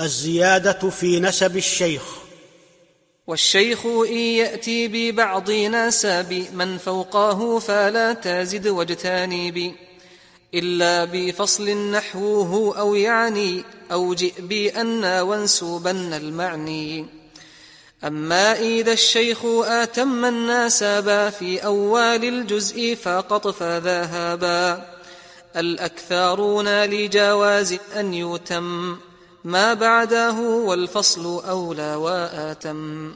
الزيادة في نسب الشيخ. والشيخ إن يأتي ببعض نسب من فوقاه فلا تزد واجتنب إلا بفصل نحوه أو يعني أو جئ بأن وانسوبن المعني. أما إذا الشيخ آتم الناسبا في أول الجزء فقط فذهبا. الأكثرون لجواز أن يتم. ما بعده والفصل أولى وآتم.